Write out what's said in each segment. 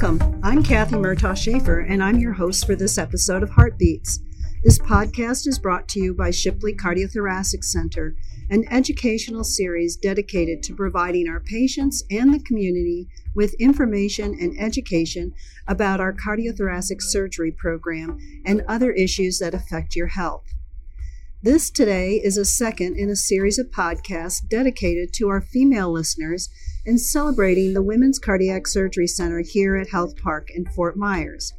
Welcome. I'm Kathy Murtaugh Schaefer, and I'm your host for this episode of Heartbeats. This podcast is brought to you by Shipley Cardiothoracic Center, an educational series dedicated to providing our patients and the community with information and education about our cardiothoracic surgery program and other issues that affect your health. This today is a second in a series of podcasts dedicated to our female listeners and celebrating the Women's Cardiac Surgery Center here at Health Park in Fort Myers.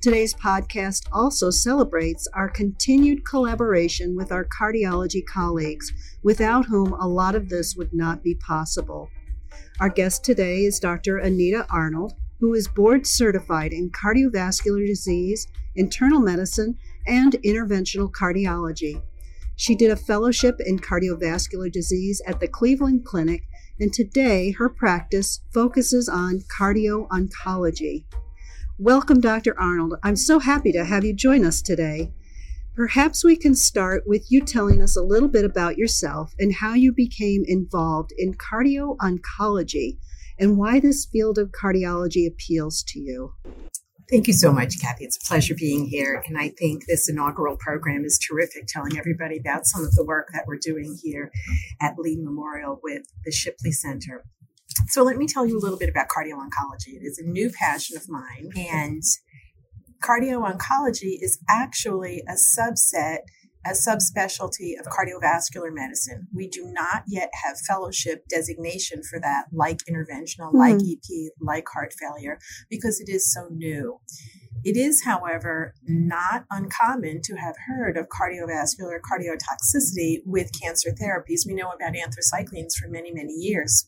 Today's podcast also celebrates our continued collaboration with our cardiology colleagues, without whom a lot of this would not be possible. Our guest today is Dr. Anita Arnold, who is board certified in cardiovascular disease, internal medicine, and interventional cardiology. She did a fellowship in cardiovascular disease at the Cleveland Clinic, and today her practice focuses on cardio oncology. Welcome, Dr. Arnold. I'm so happy to have you join us today. Perhaps we can start with you telling us a little bit about yourself and how you became involved in cardio oncology and why this field of cardiology appeals to you. Thank you so much, Kathy. It's a pleasure being here. And I think this inaugural program is terrific, telling everybody about some of the work that we're doing here at Lee Memorial with the Shipley Center. So let me tell you a little bit about cardio oncology. It is a new passion of mine, and cardio oncology is actually a subset a subspecialty of cardiovascular medicine. We do not yet have fellowship designation for that, like interventional, mm-hmm. like EP, like heart failure, because it is so new. It is, however, not uncommon to have heard of cardiovascular cardiotoxicity with cancer therapies. We know about anthracyclines for many, many years.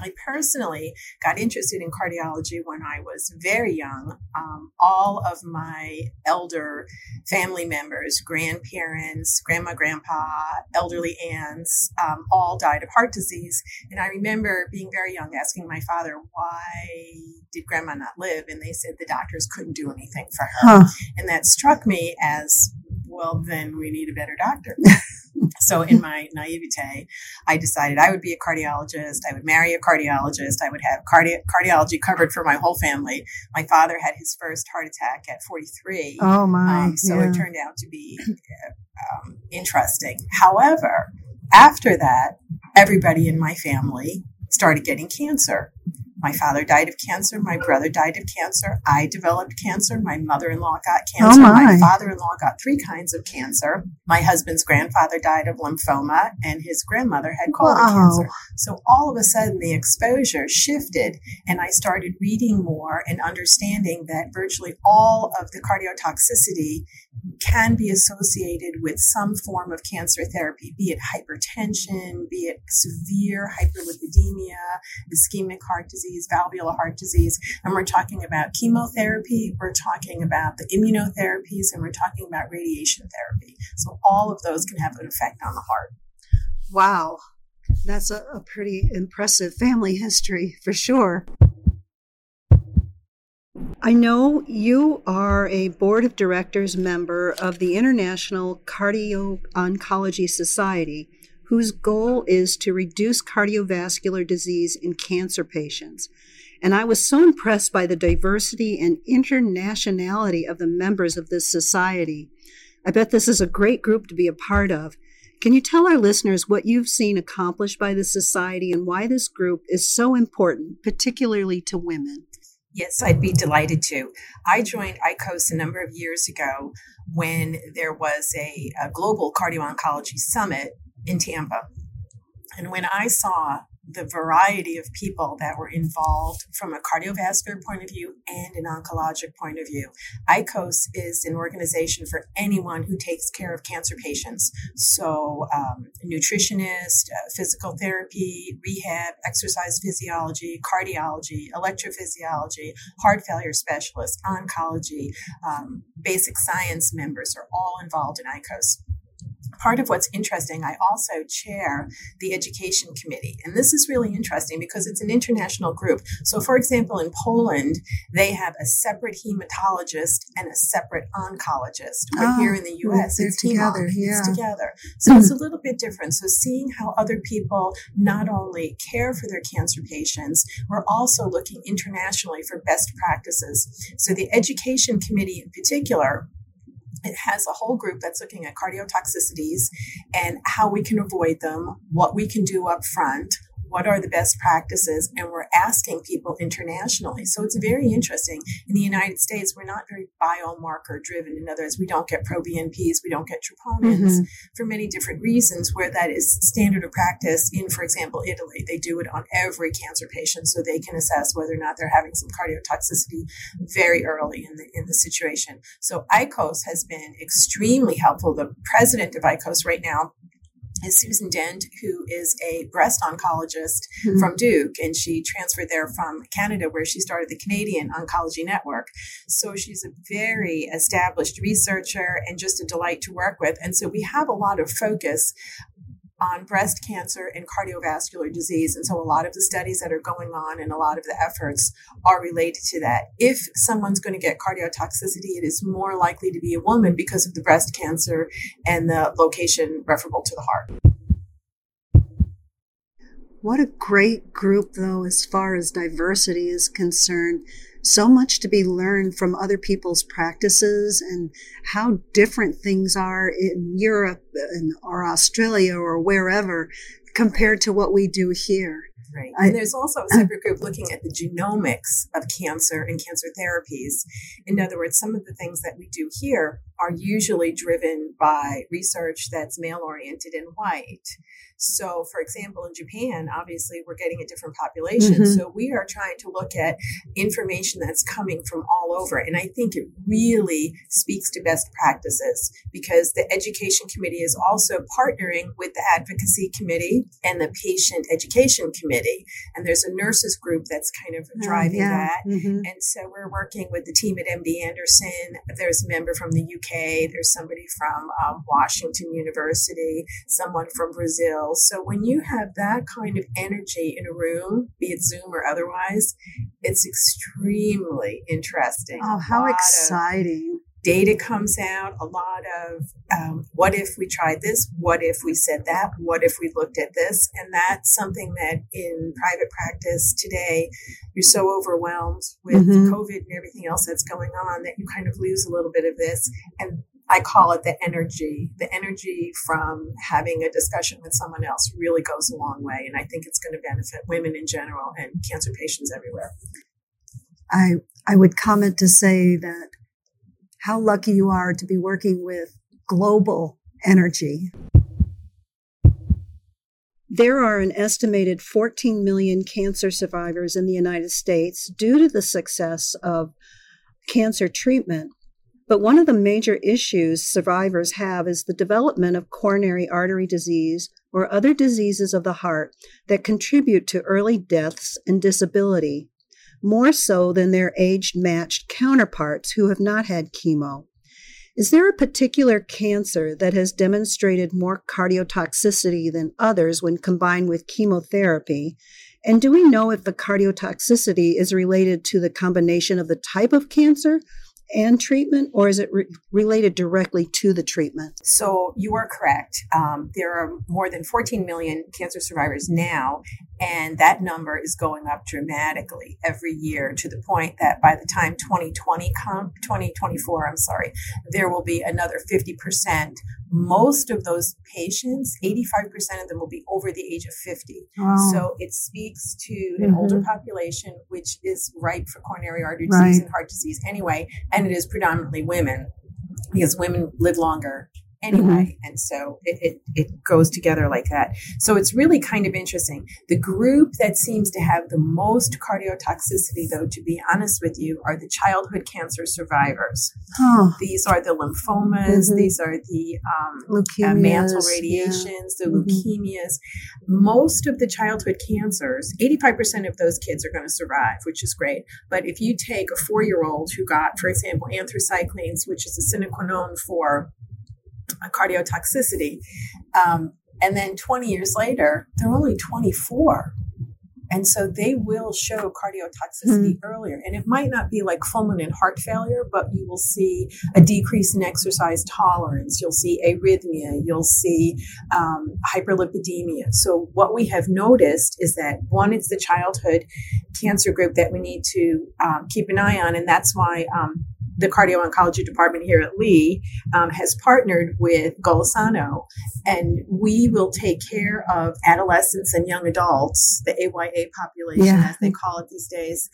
I personally got interested in cardiology when I was very young. Um, all of my elder family members, grandparents, grandma, grandpa, elderly aunts, um, all died of heart disease. And I remember being very young asking my father, why did grandma not live? And they said the doctors couldn't do anything for her. Huh. And that struck me as well, then we need a better doctor. so, in my naivete, I decided I would be a cardiologist. I would marry a cardiologist. I would have cardi- cardiology covered for my whole family. My father had his first heart attack at 43. Oh, my. Um, so, yeah. it turned out to be um, interesting. However, after that, everybody in my family started getting cancer. My father died of cancer. My brother died of cancer. I developed cancer. My mother in law got oh, cancer. Oh my, my father in law got three kinds of cancer. My husband's grandfather died of lymphoma, and his grandmother had colon wow. cancer. So all of a sudden, the exposure shifted, and I started reading more and understanding that virtually all of the cardiotoxicity can be associated with some form of cancer therapy, be it hypertension, be it severe hyperlipidemia, ischemic heart disease, valvular heart disease. And we're talking about chemotherapy, we're talking about the immunotherapies, and we're talking about radiation therapy. So all of those can have an effect on the heart. Wow. That's a, a pretty impressive family history for sure. I know you are a board of directors member of the International Cardio Oncology Society, whose goal is to reduce cardiovascular disease in cancer patients. And I was so impressed by the diversity and internationality of the members of this society. I bet this is a great group to be a part of. Can you tell our listeners what you've seen accomplished by the society and why this group is so important, particularly to women? Yes, I'd be delighted to. I joined ICOS a number of years ago when there was a, a global cardio oncology summit in Tampa. And when I saw the variety of people that were involved from a cardiovascular point of view and an oncologic point of view. ICOS is an organization for anyone who takes care of cancer patients. So, um, nutritionist, uh, physical therapy, rehab, exercise physiology, cardiology, electrophysiology, heart failure specialists, oncology, um, basic science members are all involved in ICOS. Part of what's interesting, I also chair the education committee. And this is really interesting because it's an international group. So, for example, in Poland, they have a separate hematologist and a separate oncologist. But oh, here in the US, it's together. Yeah. It's together. So it's hmm. a little bit different. So, seeing how other people not only care for their cancer patients, we're also looking internationally for best practices. So, the education committee in particular it has a whole group that's looking at cardiotoxicities and how we can avoid them, what we can do up front, what are the best practices and we're asking people internationally. So it's very interesting. In the united states we're not very biomarker driven. In other words we don't get pro-bnps we don't get troponins mm-hmm. for many different reasons where that is standard of practice in for example italy. They do it on every cancer patient so they can assess whether or not they're having some cardiotoxicity very early in the in the situation. So icos has been extremely helpful. The president of icos right now is Susan Dent, who is a breast oncologist mm-hmm. from Duke, and she transferred there from Canada, where she started the Canadian Oncology Network. So she's a very established researcher and just a delight to work with. And so we have a lot of focus on breast cancer and cardiovascular disease. And so a lot of the studies that are going on and a lot of the efforts are related to that. If someone's going to get cardiotoxicity, it is more likely to be a woman because of the breast cancer and the location referable to the heart. What a great group, though, as far as diversity is concerned so much to be learned from other people's practices and how different things are in Europe and, or Australia or wherever compared to what we do here. Right. And there's also a uh-huh. separate group looking at the genomics of cancer and cancer therapies. In mm-hmm. other words, some of the things that we do here are usually driven by research that's male oriented and white. So, for example, in Japan, obviously we're getting a different population. Mm-hmm. So, we are trying to look at information that's coming from all over. And I think it really speaks to best practices because the education committee is also partnering with the advocacy committee and the patient education committee. And there's a nurses group that's kind of oh, driving yeah. that. Mm-hmm. And so, we're working with the team at MD Anderson. There's a member from the UK, there's somebody from um, Washington University, someone from Brazil. So when you have that kind of energy in a room, be it Zoom or otherwise, it's extremely interesting. Oh, how exciting! Data comes out, a lot of um, what if we tried this? What if we said that? What if we looked at this? And that's something that in private practice today, you're so overwhelmed with mm-hmm. COVID and everything else that's going on that you kind of lose a little bit of this. And I call it the energy. The energy from having a discussion with someone else really goes a long way. And I think it's going to benefit women in general and cancer patients everywhere. I, I would comment to say that how lucky you are to be working with global energy. There are an estimated 14 million cancer survivors in the United States due to the success of cancer treatment. But one of the major issues survivors have is the development of coronary artery disease or other diseases of the heart that contribute to early deaths and disability, more so than their age matched counterparts who have not had chemo. Is there a particular cancer that has demonstrated more cardiotoxicity than others when combined with chemotherapy? And do we know if the cardiotoxicity is related to the combination of the type of cancer and treatment, or is it re- related directly to the treatment? So you are correct. Um, there are more than 14 million cancer survivors now, and that number is going up dramatically every year to the point that by the time 2020 come, 2024, I'm sorry, there will be another 50% most of those patients, 85% of them will be over the age of 50. So it speaks to an mm-hmm. older population, which is ripe for coronary artery disease right. and heart disease anyway. And it is predominantly women because women live longer anyway. Mm-hmm. And so it, it, it, goes together like that. So it's really kind of interesting. The group that seems to have the most cardiotoxicity, though, to be honest with you, are the childhood cancer survivors. Oh. These are the lymphomas, mm-hmm. these are the um, uh, mantle radiations, yeah. the mm-hmm. leukemias. Most of the childhood cancers, 85% of those kids are going to survive, which is great. But if you take a four year old who got, for example, anthracyclines, which is a sine qua non for cardiotoxicity. Um, and then 20 years later, they're only 24. And so they will show cardiotoxicity mm-hmm. earlier. And it might not be like fulminant heart failure, but you will see a decrease in exercise tolerance. You'll see arrhythmia. You'll see um, hyperlipidemia. So what we have noticed is that one, it's the childhood cancer group that we need to um, keep an eye on. And that's why um, the cardio oncology department here at Lee um, has partnered with Golisano, and we will take care of adolescents and young adults, the AYA population, yeah. as they call it these days,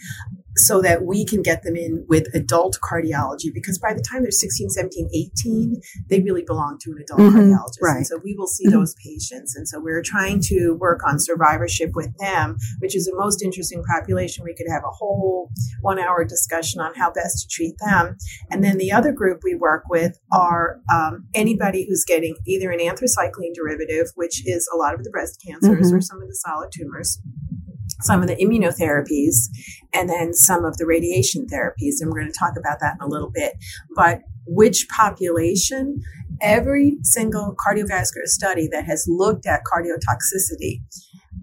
so that we can get them in with adult cardiology because by the time they're 16 17 18 they really belong to an adult mm-hmm, cardiologist right. and so we will see mm-hmm. those patients and so we're trying to work on survivorship with them which is the most interesting population we could have a whole one hour discussion on how best to treat them and then the other group we work with are um, anybody who's getting either an anthracycline derivative which is a lot of the breast cancers mm-hmm. or some of the solid tumors some of the immunotherapies and then some of the radiation therapies. And we're going to talk about that in a little bit. But which population, every single cardiovascular study that has looked at cardiotoxicity,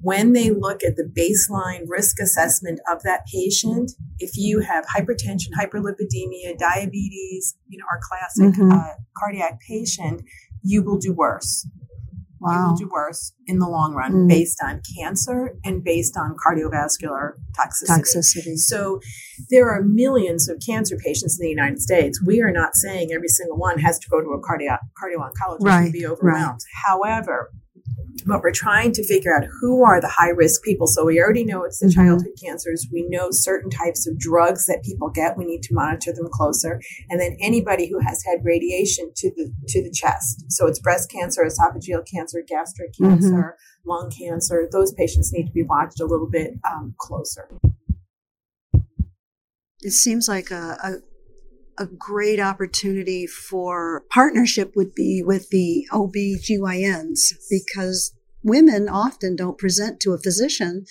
when they look at the baseline risk assessment of that patient, if you have hypertension, hyperlipidemia, diabetes, you know, our classic mm-hmm. uh, cardiac patient, you will do worse wow. you will do worse in the long run mm. based on cancer and based on cardiovascular toxicity. toxicity. So there are millions of cancer patients in the United States. We are not saying every single one has to go to a cardio cardio oncologist right. and be overwhelmed. Right. However, but we're trying to figure out who are the high risk people. So we already know it's the mm-hmm. childhood cancers. We know certain types of drugs that people get. We need to monitor them closer. And then anybody who has had radiation to the to the chest. So it's breast cancer, esophageal cancer, gastric mm-hmm. cancer, mm-hmm. lung cancer. Those patients need to be watched a little bit um, closer. It seems like a, a a great opportunity for partnership would be with the OB-GYNs because women often don't present to a physician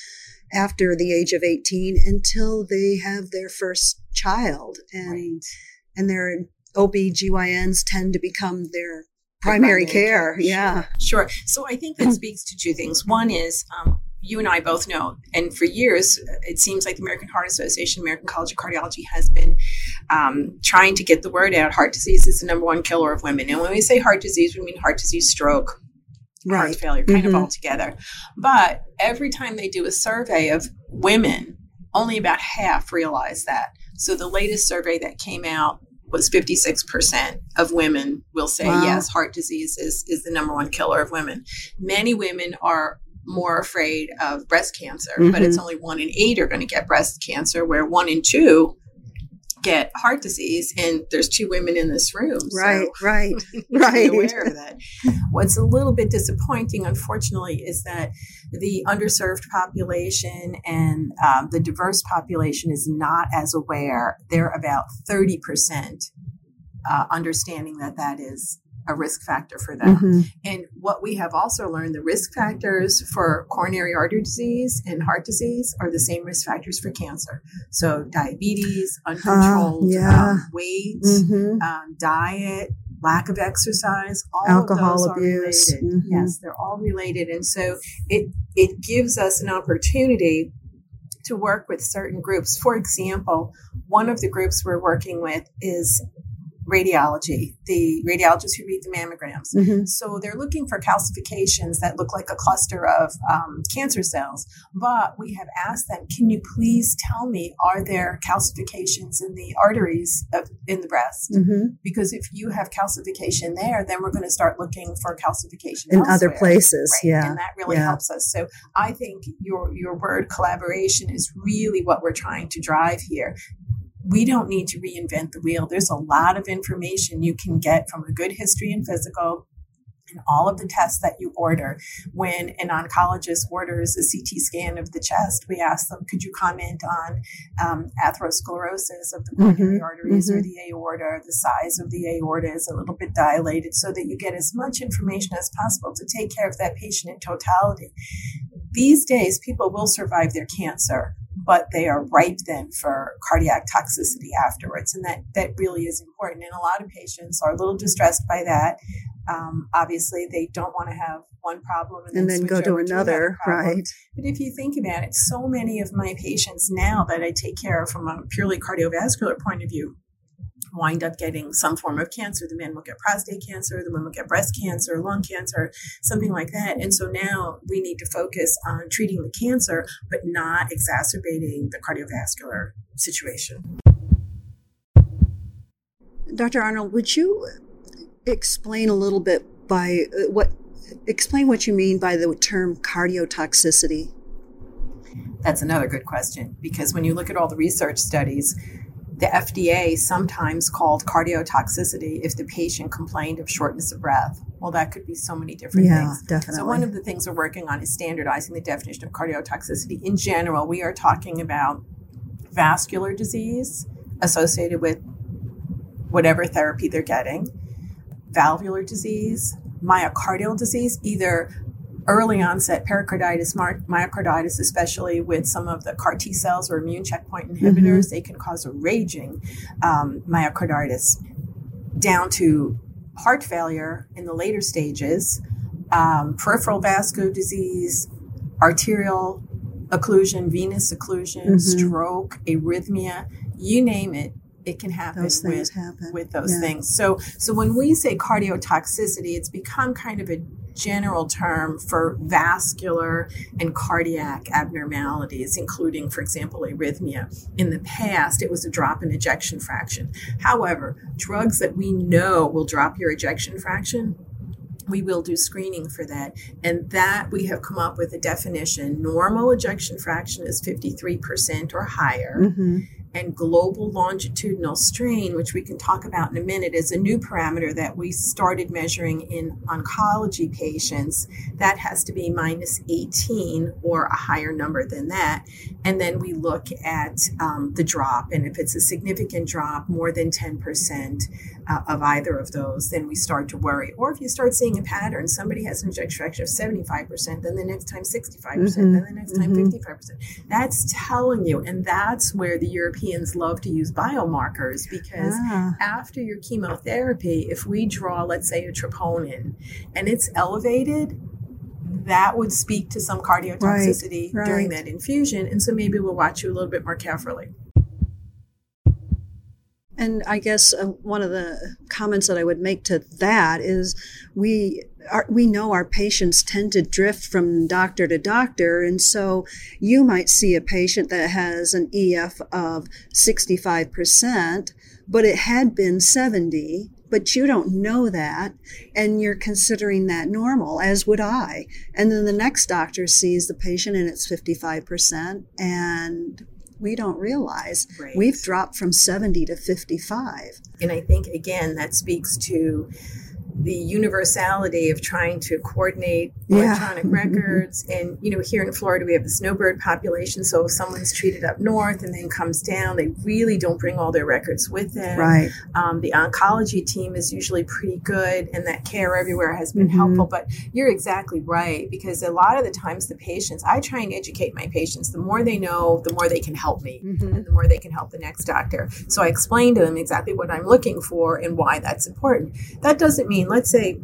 after the age of 18 until they have their first child and right. and their OB-GYNs tend to become their primary, primary care. care. Yeah. Sure. So I think that speaks to two things. One is um, you and I both know, and for years, it seems like the American Heart Association, American College of Cardiology has been um, trying to get the word out. Heart disease is the number one killer of women. And when we say heart disease, we mean heart disease, stroke, right. heart failure, kind mm-hmm. of all together. But every time they do a survey of women, only about half realize that. So the latest survey that came out was 56% of women will say wow. yes heart disease is, is the number one killer of women many women are more afraid of breast cancer, mm-hmm. but it's mm-hmm. only one in eight are going to get breast cancer, where one in two get heart disease and there's two women in this room right so right right aware of that what's a little bit disappointing unfortunately is that the underserved population and um, the diverse population is not as aware they're about 30% uh, understanding that that is a risk factor for them. Mm-hmm. And what we have also learned the risk factors for coronary artery disease and heart disease are the same risk factors for cancer. So, diabetes, uncontrolled uh, yeah. um, weight, mm-hmm. um, diet, lack of exercise, all alcohol abuse. Mm-hmm. Yes, they're all related. And so, it, it gives us an opportunity to work with certain groups. For example, one of the groups we're working with is radiology, the radiologists who read the mammograms. Mm-hmm. So they're looking for calcifications that look like a cluster of um, cancer cells. But we have asked them, can you please tell me, are there calcifications in the arteries of, in the breast? Mm-hmm. Because if you have calcification there, then we're going to start looking for calcification in elsewhere, other places. Right? Yeah. And that really yeah. helps us. So I think your, your word collaboration is really what we're trying to drive here we don't need to reinvent the wheel. There's a lot of information you can get from a good history and physical and all of the tests that you order. When an oncologist orders a CT scan of the chest, we ask them, could you comment on um, atherosclerosis of the coronary mm-hmm, arteries mm-hmm. or the aorta? The size of the aorta is a little bit dilated so that you get as much information as possible to take care of that patient in totality. These days, people will survive their cancer but they are ripe then for cardiac toxicity afterwards. And that, that really is important. And a lot of patients are a little distressed by that. Um, obviously, they don't want to have one problem and, and then, then go to another, problem. right? But if you think about it, so many of my patients now that I take care of from a purely cardiovascular point of view wind up getting some form of cancer. The men will get prostate cancer, the women will get breast cancer, lung cancer, something like that. And so now we need to focus on treating the cancer, but not exacerbating the cardiovascular situation. Dr. Arnold, would you explain a little bit by uh, what explain what you mean by the term cardiotoxicity? That's another good question because when you look at all the research studies, the FDA sometimes called cardiotoxicity if the patient complained of shortness of breath. Well, that could be so many different yeah, things. definitely. So, one of the things we're working on is standardizing the definition of cardiotoxicity. In general, we are talking about vascular disease associated with whatever therapy they're getting, valvular disease, myocardial disease, either early onset pericarditis, myocarditis, especially with some of the CAR T cells or immune checkpoint inhibitors, mm-hmm. they can cause a raging um, myocarditis, down to heart failure in the later stages, um, peripheral vascular disease, arterial occlusion, venous occlusion, mm-hmm. stroke, arrhythmia, you name it, it can happen those with, happen. with those yeah. things. So so when we say cardiotoxicity, it's become kind of a general term for vascular and cardiac abnormalities, including, for example, arrhythmia. In the past, it was a drop in ejection fraction. However, drugs that we know will drop your ejection fraction we will do screening for that. And that we have come up with a definition. Normal ejection fraction is 53% or higher. Mm-hmm and global longitudinal strain, which we can talk about in a minute, is a new parameter that we started measuring in oncology patients. That has to be minus 18 or a higher number than that. And then we look at um, the drop. And if it's a significant drop, more than 10%, uh, of either of those, then we start to worry. Or if you start seeing a pattern, somebody has an ejection fraction of 75%, then the next time 65%, mm-hmm. then the next time mm-hmm. 55%. That's telling you. And that's where the Europeans love to use biomarkers because ah. after your chemotherapy, if we draw, let's say, a troponin and it's elevated, that would speak to some cardiotoxicity right, right. during that infusion. And so maybe we'll watch you a little bit more carefully. And I guess uh, one of the comments that I would make to that is we are, we know our patients tend to drift from doctor to doctor. And so you might see a patient that has an EF of 65%, but it had been 70 but you don't know that and you're considering that normal as would i and then the next doctor sees the patient and it's 55% and we don't realize right. we've dropped from 70 to 55. And I think, again, that speaks to the universality of trying to coordinate yeah. electronic records. And, you know, here in Florida, we have the snowbird population. So if someone's treated up north and then comes down, they really don't bring all their records with them. Right. Um, the oncology team is usually pretty good, and that care everywhere has been mm-hmm. helpful. But you're exactly right, because a lot of the times the patients, I try and educate my patients. The more they know, the more they can help me, mm-hmm. and the more they can help the next doctor. So I explain to them exactly what I'm looking for and why that's important. That doesn't mean let's say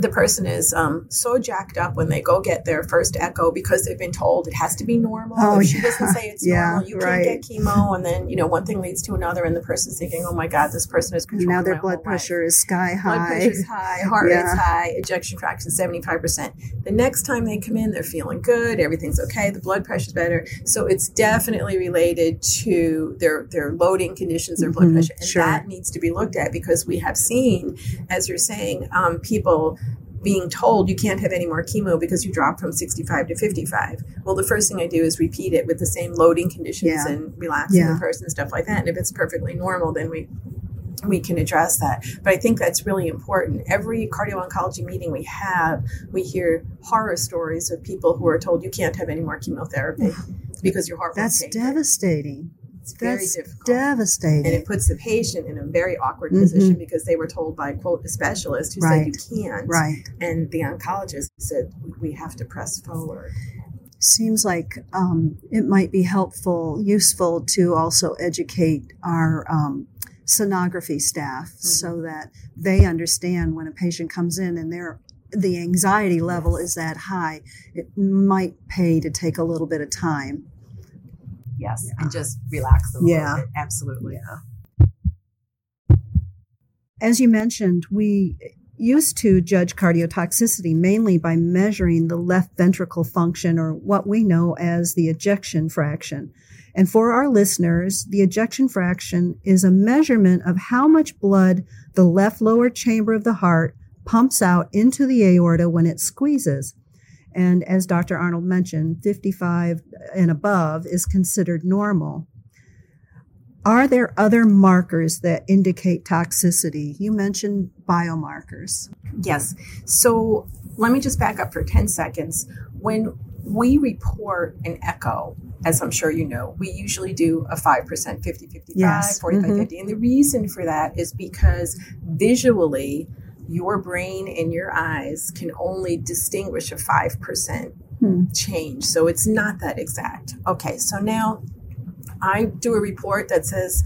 the person is um, so jacked up when they go get their first echo because they've been told it has to be normal. Oh, if she yeah. doesn't say it's yeah, normal, you right. can't get chemo, and then you know one thing leads to another, and the person's thinking, "Oh my God, this person is controlling now their blood pressure life. is sky high, blood pressure is high, heart yeah. rate's high, ejection fraction seventy five percent. The next time they come in, they're feeling good, everything's okay, the blood pressure's better. So it's definitely related to their their loading conditions, their blood mm-hmm, pressure, and sure. that needs to be looked at because we have seen, as you're saying, um, people being told you can't have any more chemo because you dropped from 65 to 55. Well, the first thing I do is repeat it with the same loading conditions yeah. and relaxing yeah. the person and stuff like that. And if it's perfectly normal, then we we can address that. But I think that's really important. Every cardio oncology meeting we have, we hear horror stories of people who are told you can't have any more chemotherapy because your heart. That's devastating. It's very That's difficult. Devastating. And it puts the patient in a very awkward mm-hmm. position because they were told by, quote, a specialist who right. said you can't. Right. And the oncologist said, we have to press forward. Seems like um, it might be helpful, useful to also educate our um, sonography staff mm-hmm. so that they understand when a patient comes in and their the anxiety level is that high, it might pay to take a little bit of time. Yes, yeah. and just relax them. Yeah, absolutely. Yeah. As you mentioned, we used to judge cardiotoxicity mainly by measuring the left ventricle function or what we know as the ejection fraction. And for our listeners, the ejection fraction is a measurement of how much blood the left lower chamber of the heart pumps out into the aorta when it squeezes. And as Dr. Arnold mentioned, 55 and above is considered normal. Are there other markers that indicate toxicity? You mentioned biomarkers. Yes. So let me just back up for 10 seconds. When we report an echo, as I'm sure you know, we usually do a 5%, 50, 55, yes. 45, mm-hmm. 50. And the reason for that is because visually, your brain and your eyes can only distinguish a 5% hmm. change. So it's not that exact. Okay, so now I do a report that says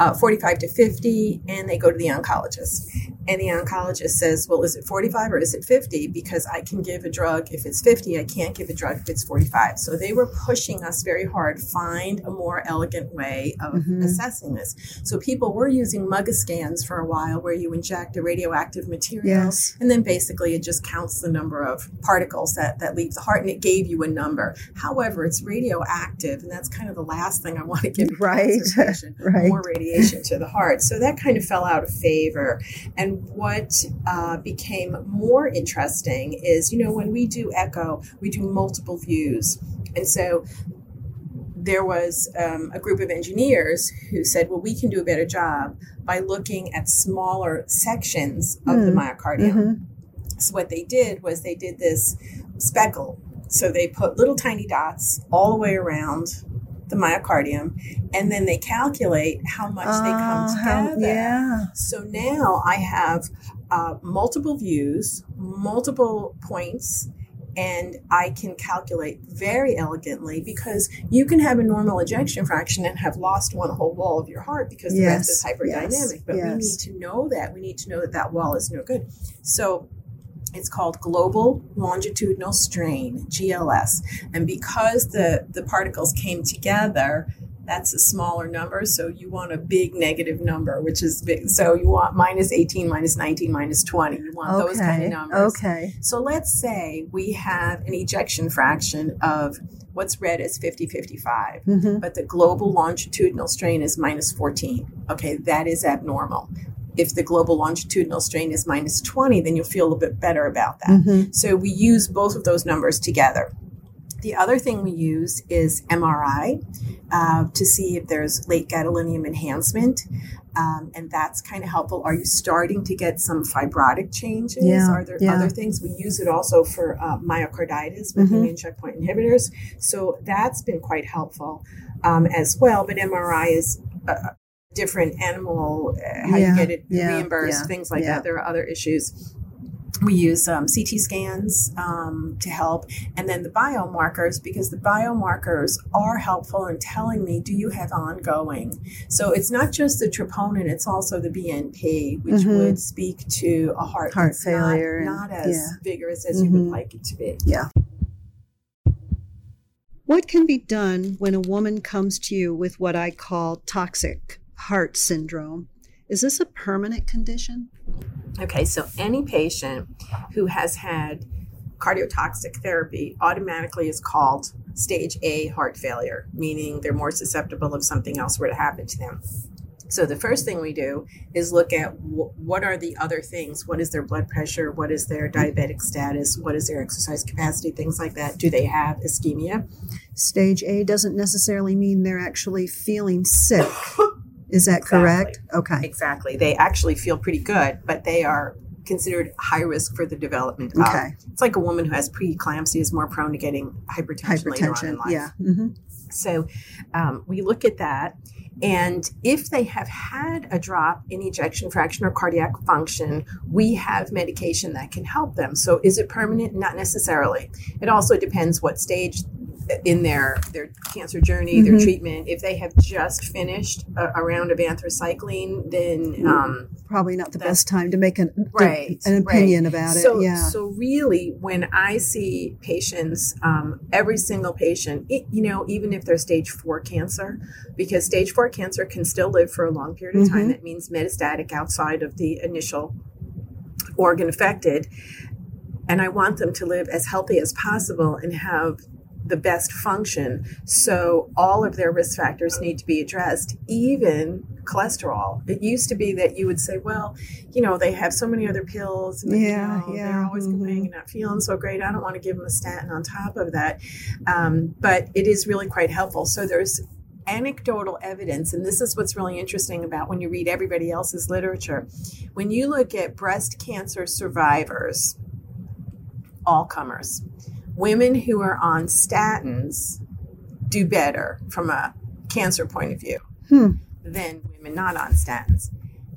uh, 45 to 50, and they go to the oncologist. And the oncologist says, Well, is it 45 or is it 50? Because I can give a drug if it's 50, I can't give a drug if it's 45. So they were pushing us very hard, find a more elegant way of mm-hmm. assessing this. So people were using MUGA scans for a while where you inject a radioactive material, yes. and then basically it just counts the number of particles that, that leave the heart, and it gave you a number. However, it's radioactive, and that's kind of the last thing I want to give right. Right. more radiation radiation to the heart. So that kind of fell out of favor. And what uh, became more interesting is, you know, when we do echo, we do multiple views. And so there was um, a group of engineers who said, well, we can do a better job by looking at smaller sections of mm. the hmm. myocardium. Mm-hmm. So what they did was they did this speckle. So they put little tiny dots all the way around the myocardium, and then they calculate how much uh, they come ah, together. How, yeah. So now I have uh, multiple views, multiple points, and I can calculate very elegantly because you can have a normal ejection fraction and have lost one whole wall of your heart because the yes, rest is hyperdynamic. Yes, but yes. we need to know that. We need to know that that wall is no good. So it's called global longitudinal strain, GLS. And because the, the particles came together, that's a smaller number. So you want a big negative number, which is big. So you want minus 18, minus 19, minus 20. You want okay. those kind of numbers. Okay. So let's say we have an ejection fraction of what's read as 50 55, mm-hmm. but the global longitudinal strain is minus 14. Okay, that is abnormal if the global longitudinal strain is minus 20, then you'll feel a little bit better about that. Mm-hmm. So we use both of those numbers together. The other thing we use is MRI uh, to see if there's late gadolinium enhancement. Um, and that's kind of helpful. Are you starting to get some fibrotic changes? Yeah, Are there yeah. other things? We use it also for uh, myocarditis with mm-hmm. immune checkpoint inhibitors. So that's been quite helpful um, as well. But MRI is uh, different animal, uh, how yeah, you get it yeah, reimbursed, yeah, things like that. There are other issues. We use um, CT scans um, to help, and then the biomarkers because the biomarkers are helpful in telling me do you have ongoing. So it's not just the troponin; it's also the BNP, which mm-hmm. would speak to a heart heart failure, not, not as vigorous as mm-hmm. you would mm-hmm. like it to be. Yeah. What can be done when a woman comes to you with what I call toxic heart syndrome. Is this a permanent condition? Okay, so any patient who has had cardiotoxic therapy automatically is called stage A heart failure, meaning they're more susceptible if something else were to happen to them. So the first thing we do is look at w- what are the other things. What is their blood pressure? What is their diabetic status? What is their exercise capacity? Things like that. Do they have ischemia? Stage A doesn't necessarily mean they're actually feeling sick. Is that exactly. correct? Okay. Exactly. They actually feel pretty good, but they are considered high risk for the development okay. It's like a woman who has preeclampsia is more prone to getting hypertension, hypertension later on in life. Yeah. Mm-hmm. So um, we look at that. And if they have had a drop in ejection fraction or cardiac function, we have medication that can help them. So is it permanent? Not necessarily. It also depends what stage in their their cancer journey, their Mhm. treatment. If they have just finished a, a round of anthracycline, then um, Probably not the best time to make an, Right, an opinion about so, it. Yeah. So really, when I see patients, um, every single patient, it, you know, even if they're stage four cancer, because stage four cancer can still live for a long period of time. Mhm. That means metastatic outside of the initial organ affected. And I want them to live as healthy as possible and have the best function. So all of their risk factors need to be addressed, even cholesterol. It used to be that you would say, well, you know, they have so many other pills and Yeah, you know, yeah, they're always mhm. complaining and not feeling so great. I don't want to give them a statin on top of that. Um, but it is really quite helpful. So there's anecdotal evidence, and this is what's really interesting about when you read everybody else's literature. When you look at breast cancer survivors, all comers, women who are on statins do better from a cancer point of view Hmm. than women not on statins.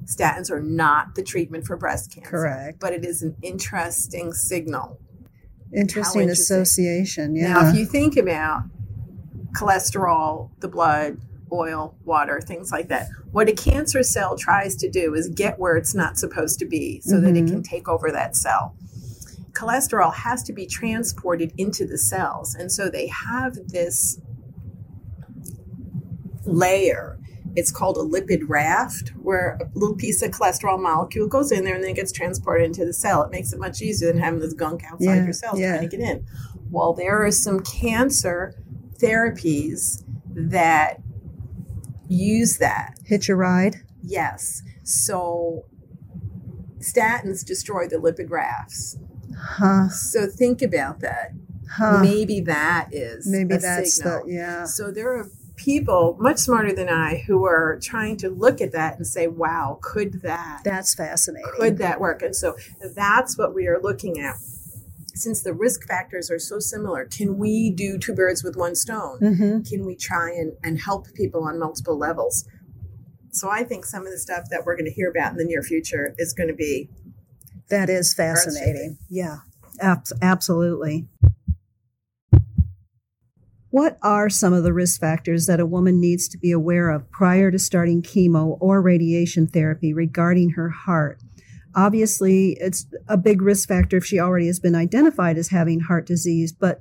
Statins are not the treatment for breast cancer. Correct. But it is an interesting signal. Interesting, interesting. association. Yeah. Now, if you think about cholesterol, the blood, oil, water, things like that, what a cancer cell tries to do is get where it's not supposed to be so that it Mhm. can take over that cell. Cholesterol has to be transported into the cells. And so they have this layer. It's called a lipid raft, where a little piece of cholesterol molecule goes in there and then it gets transported into the cell. It makes it much easier than having this gunk outside Yeah, your cells yeah. trying to get in. Well, there are some cancer therapies that use that. Hitch a ride. Yes. So statins destroy the lipid rafts. Huh. So think about that. Huh. Maybe that is Maybe a that's signal. the yeah. So there are people much smarter than I who are trying to look at that and say, "Wow, could that That's fascinating. could that work?" And so that's what we are looking at. Since the risk factors are so similar, can we do two birds with one stone? hmm Can we try and, and help people on multiple levels? So I think some of the stuff that we're going to hear about in the near future is going to be That is fascinating. Yeah, abs- absolutely. What are some of the risk factors that a woman needs to be aware of prior to starting chemo or radiation therapy regarding her heart? Obviously, it's a big risk factor if she already has been identified as having heart disease, but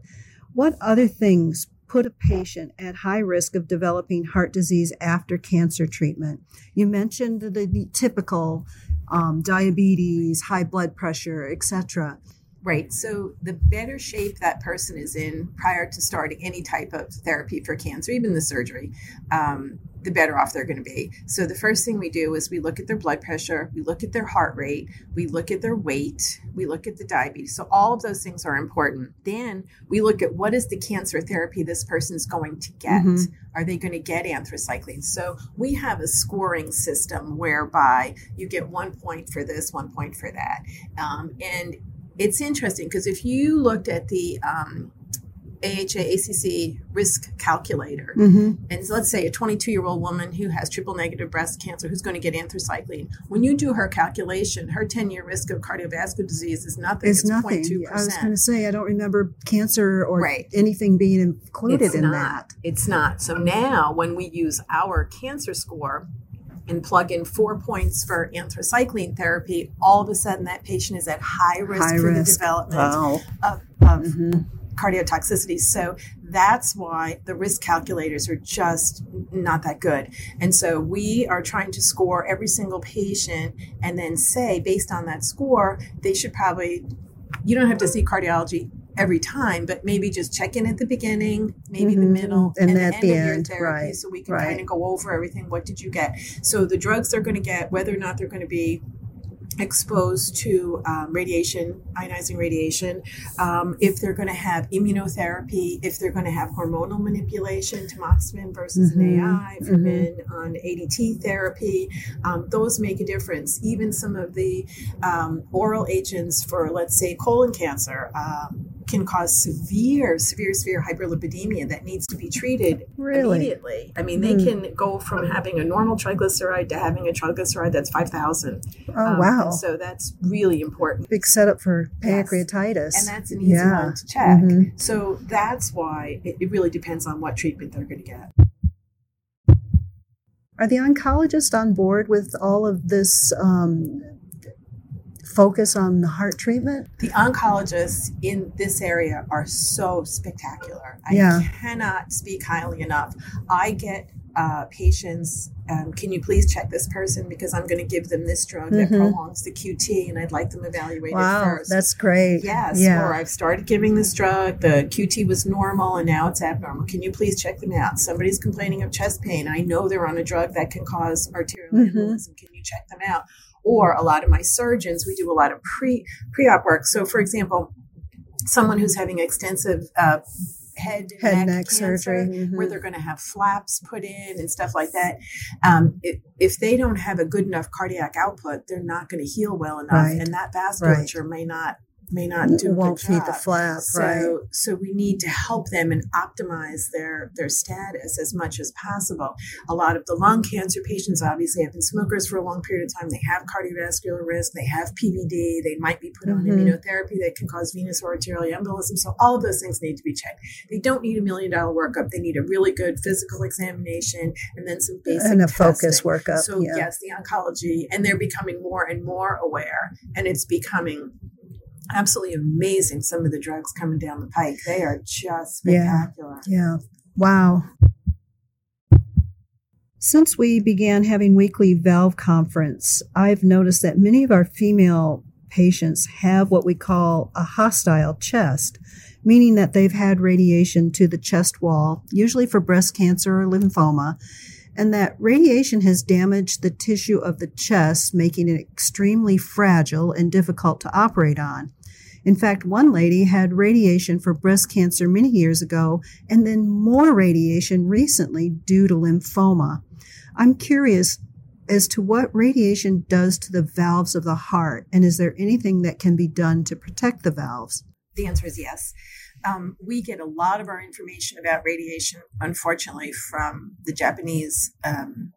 what other things put a patient at high risk of developing heart disease after cancer treatment? You mentioned the, the typical um, diabetes, high blood pressure, etc. Right. So the better shape that person is in prior to starting any type of therapy for cancer, even the surgery, um, the better off they're going to be. So the first thing we do is we look at their blood pressure, we look at their heart rate, we look at their weight, we look at the diabetes. So all of those things are important. Then we look at what is the cancer therapy this person's going to get. Mhm. Are they going to get anthracycline? So we have a scoring system whereby you get one point for this, one point for that. Um, and it's interesting because if you looked at the um, AHA ACC risk calculator, Mm-hmm. and let's say a 22 year old woman who has triple negative breast cancer who's going to get anthracycline, when you do her calculation, her 10 year risk of cardiovascular disease is nothing. It's It's, nothing. 0.2%. I was going to say I don't remember cancer or Right. anything being included it's in not. that. It's not. So now when we use our cancer score and plug in four points for anthracycline therapy, all of a sudden that patient is at high risk High for risk. the development Wow. of, of hmm cardiotoxicity. So that's why the risk calculators are just not that good. And so we are trying to score every single patient and then say, based on that score, they should probably, you don't have to see cardiology every time, but maybe just check in at the beginning, maybe Mhm. the middle, And and, at the the end, end, of your therapy right, so we can right. kind of go over everything. What did you get? So the drugs they're going to get, whether or not they're going to be exposed to um, radiation, ionizing radiation, um, if they're going to have immunotherapy, if they're going to have hormonal manipulation, tamoxifen versus Mhm, an AI for mhm. men on ADT therapy, um, those make a difference. Even some of the um, oral agents for, let's say, colon cancer. Can cause severe, severe, severe hyperlipidemia that needs to be treated Really? immediately. I mean, they Hmm. can go from having a normal triglyceride to having a triglyceride that's 5,000. Oh, Um, wow. so that's really important. Big setup for Yes. pancreatitis. And that's an easy Yeah. one to check. Mhm. So that's why it, it really depends on what treatment they're going to get. Are the oncologists on board with all of this um, focus on the heart treatment? The oncologists in this area are so spectacular. I Yeah. cannot speak highly enough. I get uh, patients, um, can you please check this person because I'm going to give them this drug that Mhm. prolongs the QT and I'd like them evaluated Wow, first. that's great. Yes, Yeah. or I've started giving this drug, the QT was normal and now it's abnormal. Can you please check them out? Somebody's complaining of chest pain. I know they're on a drug that can cause arterial Mhm. Can you check them out? Or a lot of my surgeons, we do a lot of pre pre op work. So, for example, someone who's having extensive uh, head, Head neck, neck surgery. where Mhm. they're going to have flaps put in and stuff like that. Um, if, if they don't have a good enough cardiac output, they're not going to heal well enough, Right. and that vasculature may not may not do a won't feed the job. flap, So, right? so we need to help them and optimize their their status as much as possible. A lot of the lung cancer patients obviously have been smokers for a long period of time. They have cardiovascular risk. They have PVD. They might be put on Mhm. immunotherapy that can cause venous or arterial embolism. So all of those things need to be checked. They don't need a million dollar workup. They need a really good physical examination and then some basic And a focus workup. So yeah. yes, the oncology, and they're becoming more and more aware, and it's becoming absolutely amazing. Some of the drugs coming down the pike, they are just Yeah. spectacular. Yeah. Wow. Since we began having weekly valve conference, I've noticed that many of our female patients have what we call a hostile chest, meaning that they've had radiation to the chest wall, usually for breast cancer or lymphoma, and that radiation has damaged the tissue of the chest, making it extremely fragile and difficult to operate on. In fact, one lady had radiation for breast cancer many years ago and then more radiation recently due to lymphoma. I'm curious as to what radiation does to the valves of the heart, and is there anything that can be done to protect the valves? The answer is yes. Um, we get a lot of our information about radiation, unfortunately, from the Japanese um,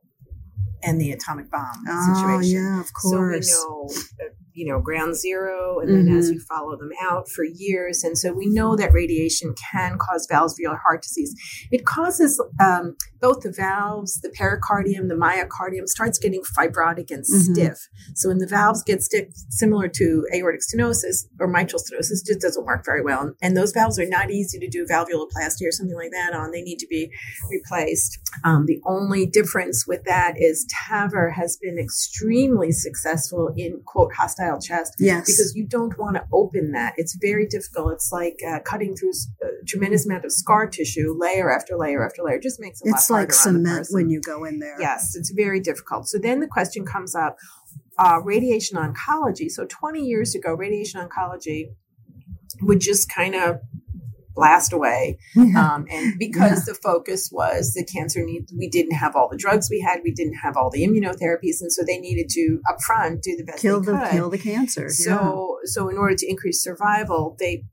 and the atomic bomb situation. Oh, yeah, of course. So we know, uh, you know, ground zero, and then as Mhm. you follow them out for years, and so we know that radiation can cause valvular heart disease. It causes um, both the valves, the pericardium, the myocardium starts getting fibrotic and Mhm. stiff. So when the valves get stiff, similar to aortic stenosis or mitral stenosis, just doesn't work very well. And those valves are not easy to do valvuloplasty or something like that on. They need to be replaced. Um, the only difference with that is TAVR has been extremely successful in quote hostile chest Yes. because you don't want to open that. It's very difficult. It's like uh, cutting through a tremendous amount of scar tissue, layer after layer after layer. It just makes it. it's like cement when you go in there. Yes, it's very difficult. So then the question comes up: uh, radiation oncology. So 20 years ago, radiation oncology would just kind of blast away Yeah. um, and because the focus was the cancer need we didn't have all the drugs we had we didn't have all the immunotherapies and so they needed to upfront do the best kill the could kill the cancer. yeah. so so in order to increase survival they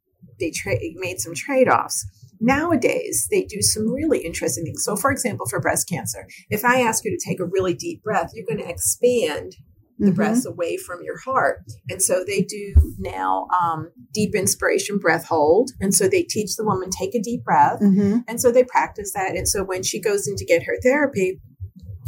they tra- made some trade-offs nowadays they do some really interesting things so for example for breast cancer if i ask you to take a really deep breath you're going to expand the Mhm. breath away from your heart. And so they do now um, deep inspiration breath hold. And so they teach the woman take a deep breath. Mhm. And so they practice that. And so when she goes in to get her therapy,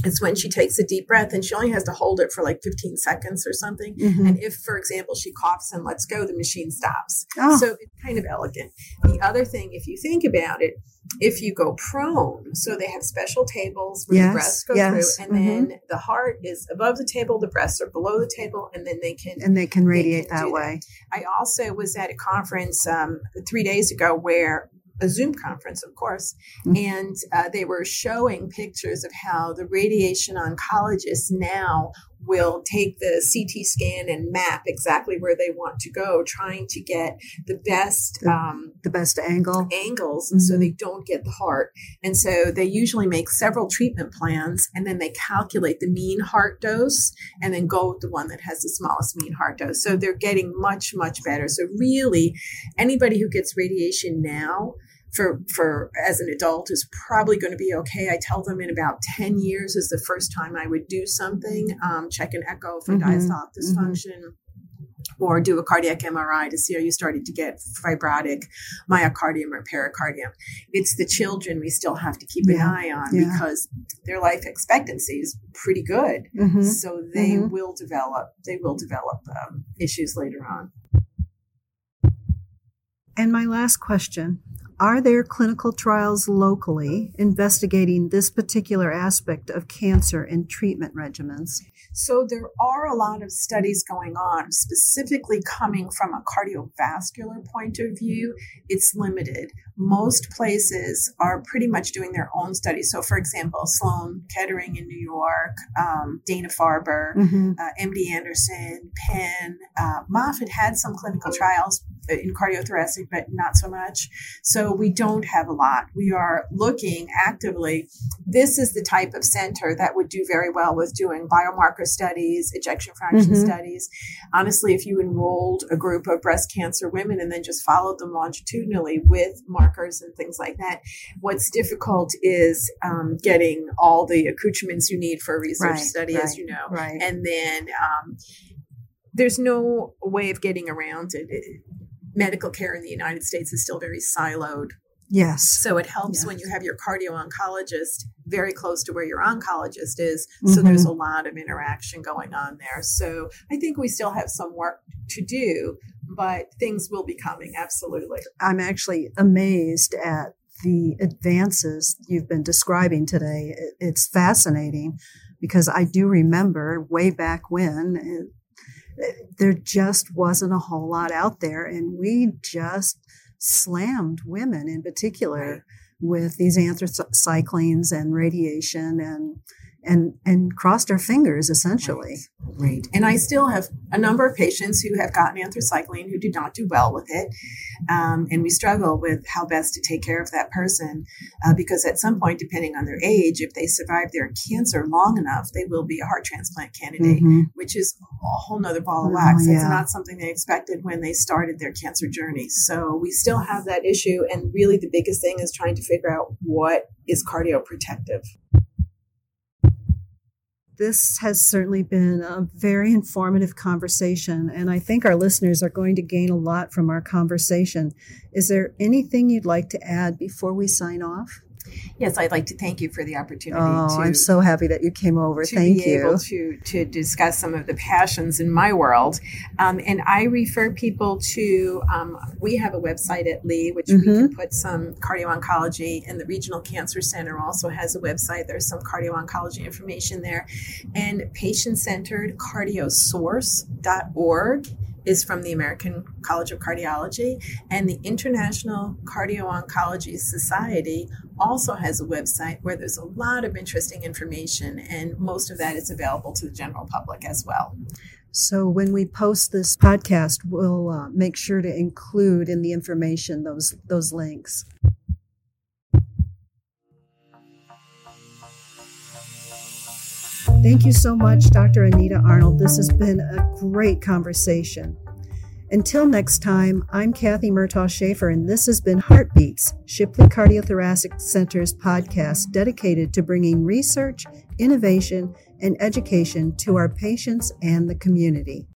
it's when she takes a deep breath and she only has to hold it for like 15 seconds or something. Mhm. And if, for example, she coughs and lets go, the machine stops. Oh. So it's kind of elegant. The other thing, if you think about it, if you go prone, so they have special tables where Yes, the breasts go yes, through, and then the heart is above the table, the breasts are below the table, and then they can and they can radiate can that do that. way. I also was at a conference um, three days ago where a Zoom conference, of course, Mhm. and uh, they were showing pictures of how the radiation oncologists now will take the CT scan and map exactly where they want to go, trying to get the best The- um, The best angle. angles and so they don't get the heart. And so they usually make several treatment plans and then they calculate the mean heart dose and then go with the one that has the smallest mean heart dose. So they're getting much, much better. So really anybody who gets radiation now for for as an adult is probably going to be okay. I tell them in about 10 years is the first time I would do something, um, check an echo for Mhm, diastolic dysfunction. Or do a cardiac MRI to see are you starting to get fibrotic myocardium or pericardium. It's the children we still have to keep an Yeah, eye on yeah. because their life expectancy is pretty good. Mhm. So they Mhm. will develop they will develop um, issues later on. And my last question Are there clinical trials locally investigating this particular aspect of cancer and treatment regimens? So there are a lot of studies going on, specifically coming from a cardiovascular point of view. It's limited. Most places are pretty much doing their own studies. So, for example, Sloan Kettering in New York, um, Dana Farber, Mm-hmm. uh, MD Anderson, Penn, uh, Moffitt had some clinical trials in cardiothoracic, but not so much. So we don't have a lot. We are looking actively. This is the type of center that would do very well with doing biomarker studies, ejection fraction Mhm. studies. Honestly, if you enrolled a group of breast cancer women and then just followed them longitudinally with markers and things like that, what's difficult is um, getting all the accoutrements you need for a research Right, study, as you know Right. and then um, there's no way of getting around it. It- Medical care in the United States is still very siloed, yes. so it helps Yes. when you have your cardio oncologist very close to where your oncologist is. So there's a lot of interaction going on there. So I think we still have some work to do, but things will be coming. Absolutely. I'm actually amazed at the advances you've been describing today. It's fascinating because I do remember way back when it, there just wasn't a whole lot out there, and we just slammed women in particular Right. with these anthracyclines and radiation and and and crossed our fingers essentially. Right. And I still have a number of patients who have gotten anthracycline who do not do well with it. Um, and we struggle with how best to take care of that person uh, because at some point, depending on their age, if they survive their cancer long enough, they will be a heart transplant candidate, Mhm. which is a whole nother ball of Oh, wax. It's not something they expected when they started their cancer journey. So we still have that issue. And really, the biggest thing is trying to figure out what is cardioprotective. This has certainly been a very informative conversation, and I think our listeners are going to gain a lot from our conversation. Is there anything you'd like to add before we sign off? Yes, I'd like to thank you for the opportunity Oh, to I'm so happy that you came over. to Thank be you. able to to discuss some of the passions in my world. Um, and I refer people to um, we have a website at Lee, which we Mm-hmm. can put some cardio oncology, and the Regional Cancer Center also has a website. There's some cardio oncology information there, and patient centered cardiosource.org is from the American College of Cardiology, and the International Cardio Oncology Society also has a website where there's a lot of interesting information, and most of that is available to the general public as well. So, when we post this podcast, we'll uh, make sure to include in the information those those links. Thank you so much, Dr. Anita Arnold. This has been a great conversation. Until next time, I'm Kathy Murtaugh Schaefer, and this has been Heartbeats, Shipley Cardiothoracic Center's podcast dedicated to bringing research, innovation, and education to our patients and the community.